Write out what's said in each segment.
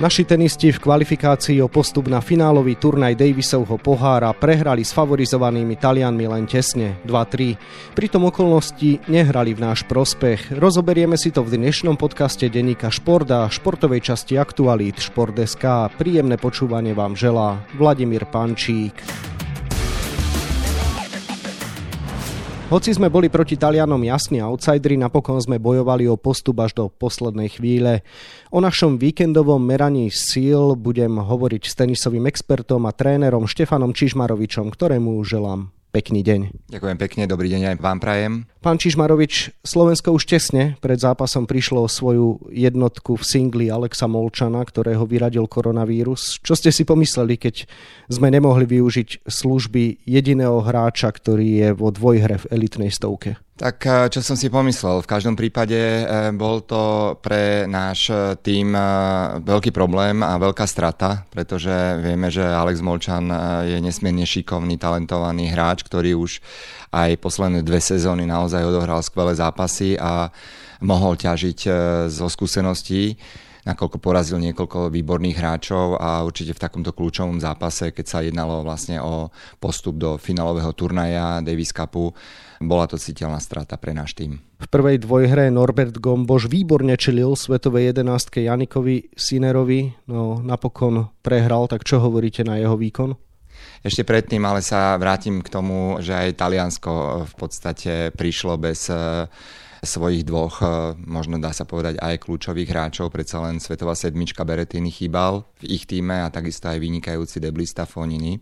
Naši tenisti v kvalifikácii o postup na finálový turnaj Davisovho pohára prehrali s favorizovanými Talianmi len tesne 2-3. Pritom okolnosti nehrali v náš prospech. Rozoberieme si to v dnešnom podcaste denníka Šport a športovej časti Aktualít Šport.sk. Príjemné počúvanie vám želá Vladimír Pančík. Hoci sme boli proti Talianom jasní outsideri, napokon sme bojovali o postup až do poslednej chvíle. O našom víkendovom meraní síl budem hovoriť s tenisovým expertom a trénerom Štefanom Čižmarovičom, ktorému želám Pekný deň. Ďakujem pekne, dobrý deň aj vám prajem. Pán Čižmarovič, Slovensko už tesne pred zápasom prišlo svoju jednotku v singli Alexa Molčana, ktorého vyradil koronavírus. Čo ste si pomysleli, keď sme nemohli využiť služby jediného hráča, ktorý je vo dvojhre v elitnej stovke? Tak eh, čo som si pomyslel, v každom prípade eh, bol to pre náš eh, tým veľký problém a veľká strata, pretože vieme, že Alex Molčan je nesmierne šikovný, talentovaný hráč, ktorý už aj posledné dve sezóny naozaj odohral skvelé zápasy a mohol ťažiť zo skúseností nakoľko porazil niekoľko výborných hráčov a určite v takomto kľúčovom zápase, keď sa jednalo vlastne o postup do finálového turnaja Davis Cupu, bola to citeľná strata pre náš tým. V prvej dvojhre Norbert Gomboš výborne čelil svetovej jedenástke Janikovi Sinerovi, no napokon prehral, tak čo hovoríte na jeho výkon? Ešte predtým ale sa vrátim k tomu, že aj Taliansko v podstate prišlo bez eh, svojich dvoch, eh, možno dá sa povedať aj kľúčových hráčov, predsa len svetová sedmička Berettini chýbal v ich týme a takisto aj vynikajúci deblista Fonini.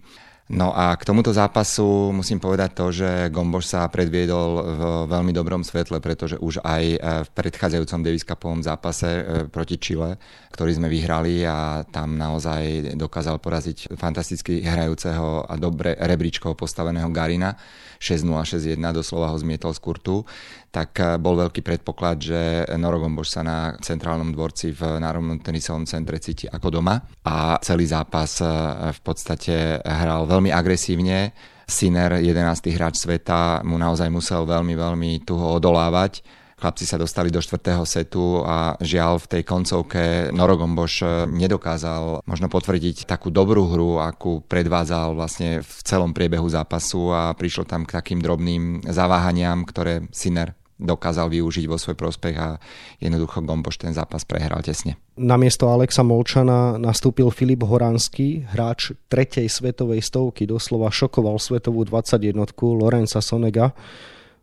No a k tomuto zápasu musím povedať to, že Gomboš sa predviedol v veľmi dobrom svetle, pretože už aj e, v predchádzajúcom Davis Cupovom zápase e, proti Chile, ktorý sme vyhrali a tam naozaj dokázal poraziť fantasticky hrajúceho a dobre rebríčkovo postaveného Garina. 6-0, 6-1, doslova ho zmietol z kurtu, tak eh, bol veľký predpoklad, že Noro Gomboš sa na centrálnom dvorci v Národnom tenisovom centre cíti ako doma a celý zápas eh, v podstate hral veľmi agresívne. Sinner, 11. hráč sveta, mu naozaj musel veľmi, veľmi tuho odolávať Chlapci sa dostali do štvrtého setu a žiaľ v tej koncovke Norogomboš eh, nedokázal možno potvrdiť takú dobrú hru, akú predvádzal vlastne v celom priebehu zápasu a prišlo tam k takým drobným zaváhaniam, ktoré Sinner dokázal využiť vo svoj prospech a jednoducho Gomboš ten zápas prehral tesne. Namiesto Alexa Molčana nastúpil Filip Horanský, hráč tretej svetovej stovky, doslova šokoval svetovú 21 Lorenza Sonega.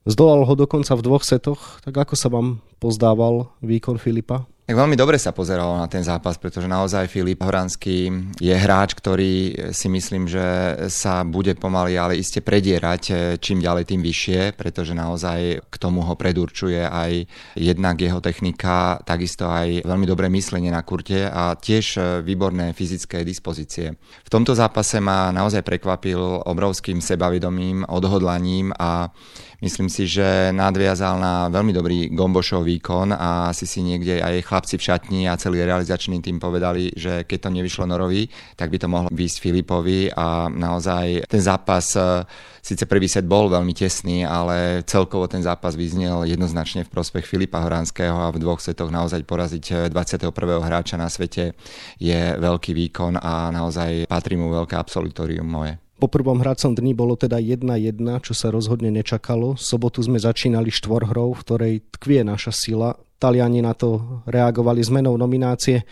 Zdolal ho dokonca v dvoch setoch, tak ako sa vám pozdával výkon Filipa? Tak veľmi dobre sa pozeralo na ten zápas, pretože naozaj Filip Horanský je hráč, ktorý si myslím, že sa bude pomaly, ale iste predierať eh, čím ďalej tým vyššie, pretože naozaj k tomu ho predurčuje aj jednak jeho technika, takisto aj veľmi dobré myslenie na kurte a tiež eh, výborné fyzické dispozície. V tomto zápase ma naozaj prekvapil obrovským sebavedomím, odhodlaním a Myslím si, že nadviazal na veľmi dobrý Gombošov výkon a asi si niekde aj chlapci v šatni a celý realizačný tým povedali, že keď to nevyšlo Norovi, tak by to mohlo výsť Filipovi a naozaj ten zápas e, síce prvý set bol veľmi tesný, ale celkovo ten zápas vyznel jednoznačne v prospech Filipa Horanského a v dvoch setoch naozaj poraziť 21. hráča na svete je veľký výkon a naozaj patrí mu veľké absolutorium moje. Po prvom hracom dni bolo teda 1-1, čo sa rozhodne nečakalo. Sobotu sme začínali štvorhrou, v ktorej tkvie naša sila. Taliani na to reagovali zmenou nominácie.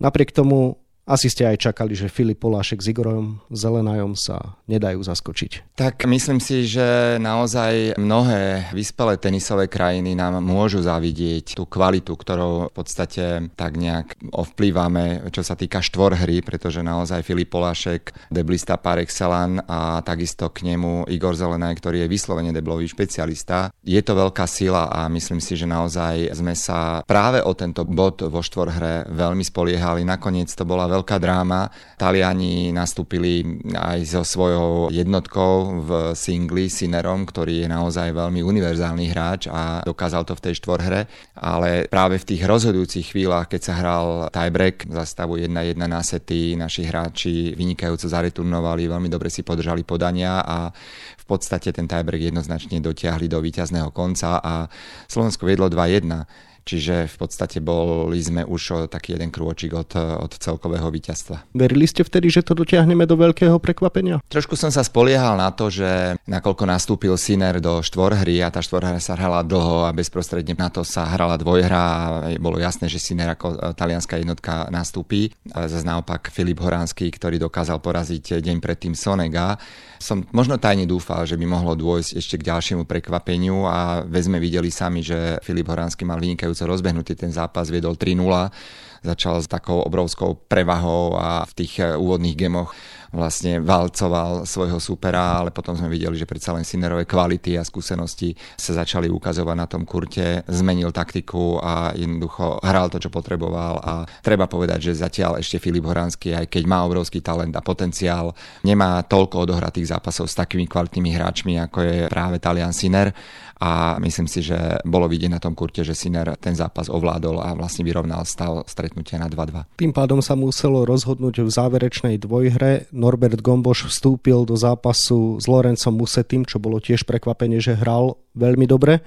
Napriek tomu asi ste aj čakali, že Filip Polášek s Igorom Zelenajom sa nedajú zaskočiť. Tak myslím si, že naozaj mnohé vyspelé tenisové krajiny nám môžu zavidieť tú kvalitu, ktorou v podstate tak nejak ovplývame, čo sa týka štvorhry, pretože naozaj Filip Polášek, deblista par excellence a takisto k nemu Igor Zelenaj, ktorý je vyslovene deblový špecialista. Je to veľká sila a myslím si, že naozaj sme sa práve o tento bod vo štvorhre veľmi spoliehali. Nakoniec to bola veľká dráma. Taliani nastúpili aj so svojou jednotkou v singli Sinerom, ktorý je naozaj veľmi univerzálny hráč a dokázal to v tej štvorhre, ale práve v tých rozhodujúcich chvíľach, keď sa hral tiebreak za stavu 1-1 na sety, naši hráči vynikajúco zareturnovali, veľmi dobre si podržali podania a v podstate ten tiebreak jednoznačne dotiahli do víťazného konca a Slovensko viedlo 2-1 čiže v podstate boli sme už taký jeden krôčik od, od celkového víťazstva. Verili ste vtedy, že to dotiahneme do veľkého prekvapenia? Trošku som sa spoliehal na to, že nakoľko nastúpil Siner do štvorhry a tá štvorhra sa hrala dlho a bezprostredne na to sa hrala dvojhra a bolo jasné, že Siner ako e, talianská jednotka nastúpi. Zase naopak Filip Horánsky, ktorý dokázal poraziť deň predtým Sonega. Som možno tajne dúfal, že by mohlo dôjsť ešte k ďalšiemu prekvapeniu a sme videli sami, že Filip Horánsky mal vynikajúco rozbehnutý ten zápas, viedol 3-0 začal s takou obrovskou prevahou a v tých e, úvodnych gemoch vlastne valcoval svojho supera, ale potom sme videli, že predsa len Sinerové kvality a skúsenosti sa začali ukazovať na tom kurte, zmenil taktiku a jednoducho hral to, čo potreboval a treba povedať, že zatiaľ ešte Filip Horánsky, aj keď má obrovský talent a potenciál, nemá toľko odohratých zápasov s takými kvalitnými hráčmi, ako je práve Talian Siner a myslím si, že bolo vidieť na tom kurte, že Siner ten zápas ovládol a vlastne vyrovnal stav stretnutia na 2-2. Tým pádom sa muselo rozhodnúť v záverečnej dvojhre. Norbert Gomboš vstúpil do zápasu s Lorencom Musetým, čo bolo tiež prekvapenie, že hral veľmi dobre.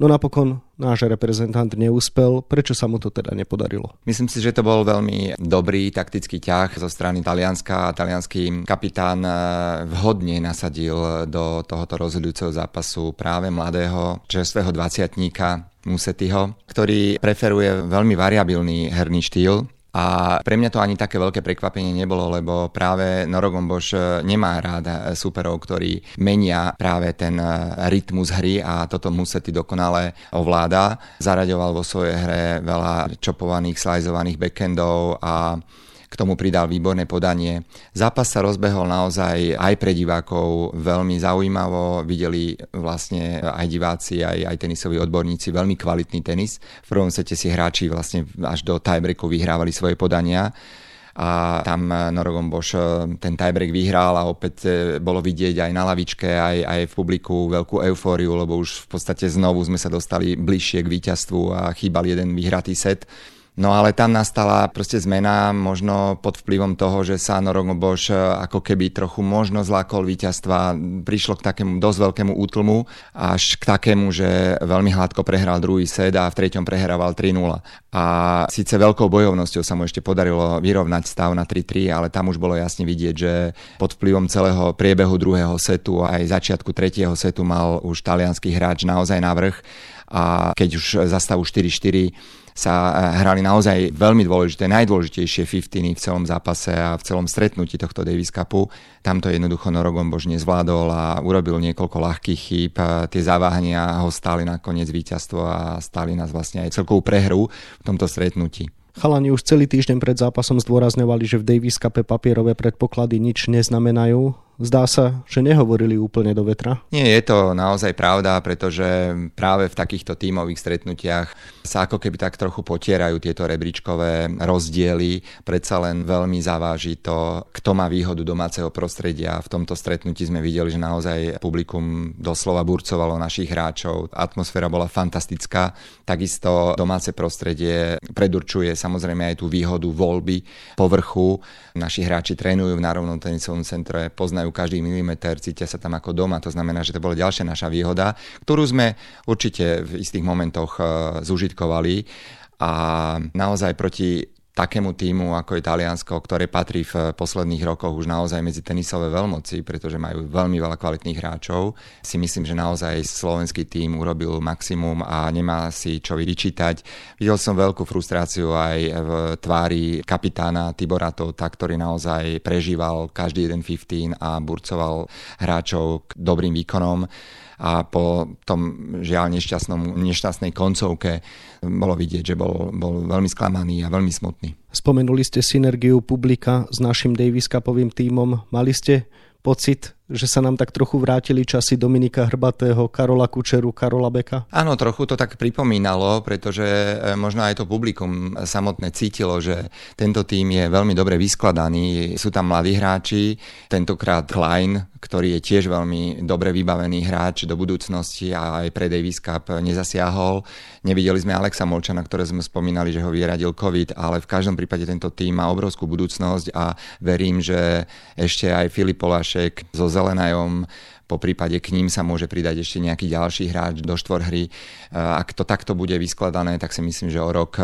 No napokon náš reprezentant neúspel. Prečo sa mu to teda nepodarilo? Myslím si, že to bol veľmi dobrý taktický ťah zo strany Talianska. Talianský kapitán eh, vhodne nasadil do tohoto rozhodujúceho zápasu práve mladého čerstvého dvaciatníka Musetyho, ktorý preferuje veľmi variabilný herný štýl a pre mňa to ani také veľké prekvapenie nebolo, lebo práve Norogomboš e, nemá rád e, súperov, ktorí menia práve ten e, rytmus hry a toto Musety dokonale ovláda. Zaraďoval vo svojej hre veľa čopovaných, slajzovaných backendov a k tomu pridal výborné podanie. Zápas sa rozbehol naozaj aj pre divákov veľmi zaujímavo. Videli vlastne aj diváci, aj, aj tenisoví odborníci veľmi kvalitný tenis. V prvom sete si hráči vlastne až do tiebreaku vyhrávali svoje podania a tam Norogom Boš ten tiebreak vyhral a opäť e, bolo vidieť aj na lavičke, aj, aj v publiku veľkú eufóriu, lebo už v podstate znovu sme sa dostali bližšie k víťazstvu a chýbal jeden vyhratý set. No ale tam nastala proste zmena, možno pod vplyvom toho, že sa Boš e, ako keby trochu možno zlákol víťazstva, prišlo k takému dosť veľkému útlmu, až k takému, že veľmi hladko prehral druhý set a v treťom prehrával 3-0. A síce veľkou bojovnosťou sa mu ešte podarilo vyrovnať stav na 3-3, ale tam už bolo jasne vidieť, že pod vplyvom celého priebehu druhého setu aj začiatku tretieho setu mal už talianský hráč naozaj navrh a keď už za stavu 4-4 sa eh, hrali naozaj veľmi dôležité, najdôležitejšie 15 v celom zápase a v celom stretnutí tohto Davis Cupu. Tam to jednoducho Norogom Bož nezvládol a urobil niekoľko ľahkých chýb. Tie zaváhania ho stáli nakoniec víťazstvo a stáli nás vlastne aj celkovú prehru v tomto stretnutí. Chalani už celý týždeň pred zápasom zdôrazňovali, že v Davis Cupe papierové predpoklady nič neznamenajú zdá sa, že nehovorili úplne do vetra. Nie, je to naozaj pravda, pretože práve v takýchto tímových stretnutiach sa ako keby tak trochu potierajú tieto rebríčkové rozdiely. Predsa len veľmi zaváži to, kto má výhodu domáceho prostredia. V tomto stretnutí sme videli, že naozaj publikum doslova burcovalo našich hráčov. Atmosféra bola fantastická. Takisto domáce prostredie predurčuje samozrejme aj tú výhodu voľby povrchu. Naši hráči trénujú v Národnom tenisovom centre, poznajú každý milimeter, cítia sa tam ako doma, to znamená, že to bola ďalšia naša výhoda, ktorú sme určite v istých momentoch e, zužitkovali. A naozaj proti takému týmu, ako je Taliansko, ktoré patrí v posledných rokoch už naozaj medzi tenisové veľmoci, pretože majú veľmi veľa kvalitných hráčov, si myslím, že naozaj slovenský tým urobil maximum a nemá si čo vyčítať. Videl som veľkú frustráciu aj v tvári kapitána Tibora Tota, ktorý naozaj prežíval každý jeden 15 a burcoval hráčov k dobrým výkonom a po tom žiaľ nešťastnom, nešťastnej koncovke bolo vidieť, že bol, bol veľmi sklamaný a veľmi smutný. Spomenuli ste synergiu publika s našim Davis Cupovým tímom. Mali ste pocit, že sa nám tak trochu vrátili časy Dominika Hrbatého, Karola Kučeru, Karola Beka? Áno, trochu to tak pripomínalo, pretože e, možno aj to publikum samotné cítilo, že tento tým je veľmi dobre vyskladaný. Sú tam mladí hráči, tentokrát Klein, ktorý je tiež veľmi dobre vybavený hráč do budúcnosti a aj pre Davis Cup nezasiahol. Nevideli sme Alexa Molčana, ktoré sme spomínali, že ho vyradil COVID, ale v každom prípade tento tým má obrovskú budúcnosť a verím, že ešte aj Filip Polášek zo Zelenajom po prípade k ním sa môže pridať ešte nejaký ďalší hráč do štvorhry. Ak to takto bude vyskladané, tak si myslím, že o rok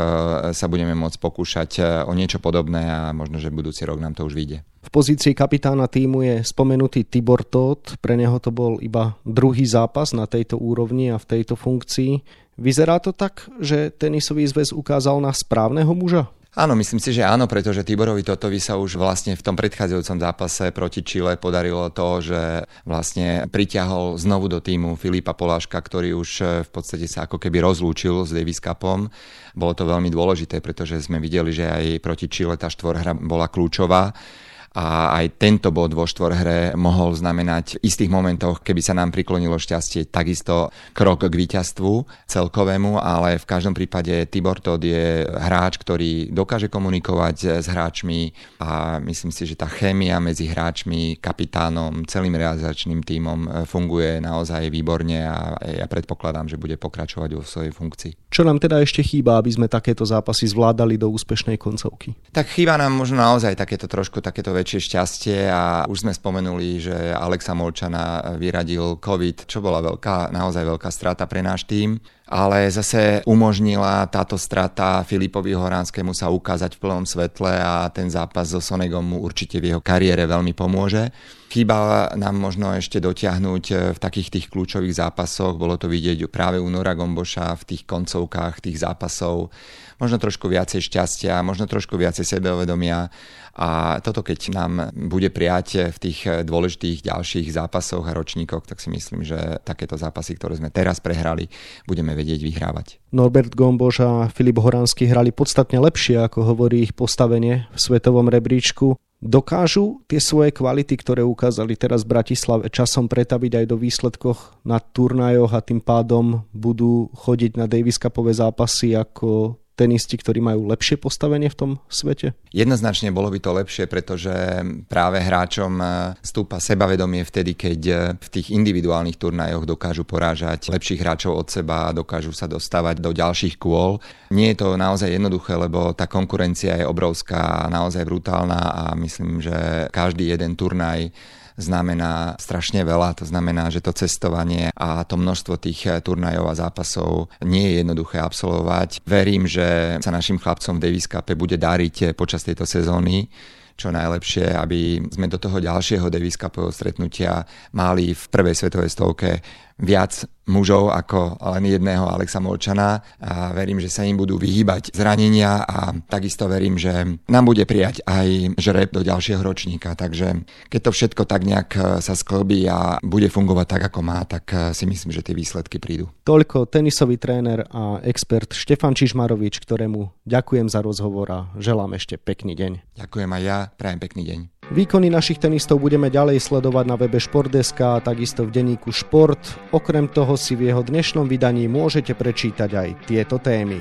sa budeme môcť pokúšať o niečo podobné a možno, že budúci rok nám to už vyjde. V pozícii kapitána týmu je spomenutý Tibor Todt, pre neho to bol iba druhý zápas na tejto úrovni a v tejto funkcii. Vyzerá to tak, že tenisový zväz ukázal na správneho muža? Áno, myslím si, že áno, pretože Tiborovi Totovi sa už vlastne v tom predchádzajúcom zápase proti Čile podarilo to, že vlastne priťahol znovu do týmu Filipa Poláška, ktorý už eh, v podstate sa ako keby rozlúčil s Davis Cupom. Bolo to veľmi dôležité, pretože sme videli, že aj proti Čile tá štvorhra bola kľúčová a aj tento bod vo štvorhre mohol znamenať v istých momentoch, keby sa nám priklonilo šťastie, takisto krok k víťazstvu celkovému, ale v každom prípade Tibor Todd je hráč, ktorý dokáže komunikovať s hráčmi a myslím si, že tá chémia medzi hráčmi, kapitánom, celým realizačným tímom funguje naozaj výborne a ja predpokladám, že bude pokračovať vo svojej funkcii. Čo nám teda ešte chýba, aby sme takéto zápasy zvládali do úspešnej koncovky? Tak chýba nám možno naozaj takéto trošku takéto väčšie väčšie šťastie a už sme spomenuli, že Alexa Molčana vyradil COVID, čo bola veľká, naozaj veľká strata pre náš tým ale zase umožnila táto strata Filipovi Horánskému sa ukázať v plnom svetle a ten zápas so Sonegom mu určite v jeho kariére veľmi pomôže. Chýba nám možno ešte dotiahnuť v takých tých kľúčových zápasoch, bolo to vidieť práve u Nora Gomboša v tých koncovkách tých zápasov, možno trošku viacej šťastia, možno trošku viacej sebeovedomia a toto keď nám bude prijať v tých dôležitých ďalších zápasoch a ročníkoch, tak si myslím, že takéto zápasy, ktoré sme teraz prehrali, budeme vedieť vyhrávať. Norbert Gomboš a Filip Horánsky hrali podstatne lepšie, ako hovorí ich postavenie v svetovom rebríčku. Dokážu tie svoje kvality, ktoré ukázali teraz v Bratislave, časom pretaviť aj do výsledkoch na turnajoch a tým pádom budú chodiť na Davis Cupové zápasy ako tenisti, ktorí majú lepšie postavenie v tom svete? Jednoznačne bolo by to lepšie, pretože práve hráčom e, stúpa sebavedomie vtedy, keď e, v tých individuálnych turnajoch dokážu porážať lepších hráčov od seba, dokážu sa dostávať do ďalších kôl. Nie je to naozaj jednoduché, lebo tá konkurencia je obrovská, naozaj brutálna a myslím, že každý jeden turnaj znamená strašne veľa. To znamená, že to cestovanie a to množstvo tých eh, turnajov a zápasov nie je jednoduché absolvovať. Verím, že sa našim chlapcom v Davis Cup bude dariť eh, počas tejto sezóny čo najlepšie, aby sme do toho ďalšieho Davis Cupového stretnutia mali v prvej svetovej stovke viac mužov ako len jedného Alexa Molčana a verím, že sa im budú vyhýbať zranenia a takisto verím, že nám bude prijať aj žreb do ďalšieho ročníka. Takže keď to všetko tak nejak e, sa sklbí a bude fungovať tak, ako má, tak e, si myslím, že tie výsledky prídu. Toľko tenisový tréner a expert Štefan Čižmarovič, ktorému ďakujem za rozhovor a želám ešte pekný deň. Ďakujem aj ja, prajem pekný deň. Výkony našich tenistov budeme ďalej sledovať na webe Športdeska a takisto v denníku Šport. Okrem toho si v jeho dnešnom vydaní môžete prečítať aj tieto témy.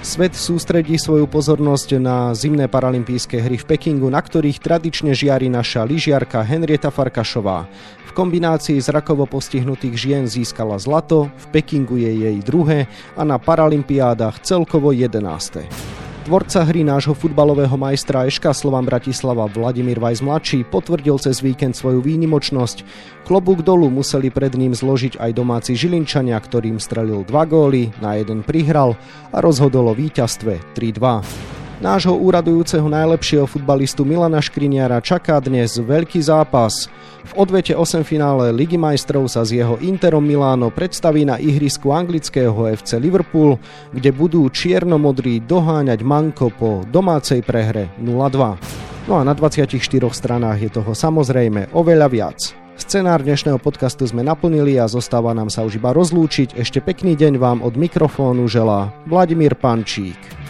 Svet sústredí svoju pozornosť na zimné paralympijské hry v Pekingu, na ktorých tradične žiari naša lyžiarka Henrieta Farkašová. V kombinácii z rakovo postihnutých žien získala zlato, v Pekingu je jej druhé a na paralympiádach celkovo jedenáste. Tvorca hry nášho futbalového majstra Eška Slovan Bratislava Vladimír Vajs mladší potvrdil cez víkend svoju výnimočnosť. Klobúk dolu museli pred ním zložiť aj domáci Žilinčania, ktorým strelil dva góly, na jeden prihral a rozhodol o víťazstve 3-2. Nášho úradujúceho najlepšieho futbalistu Milana Škriniara čaká dnes veľký zápas. V odvete 8 finále Ligy majstrov sa z jeho Interom Miláno predstaví na ihrisku anglického FC Liverpool, kde budú čiernomodrí doháňať Manko po domácej prehre 0-2. No a na 24 stranách je toho samozrejme oveľa viac. Scenár dnešného podcastu sme naplnili a zostáva nám sa už iba rozlúčiť. Ešte pekný deň vám od mikrofónu želá Vladimír Pančík.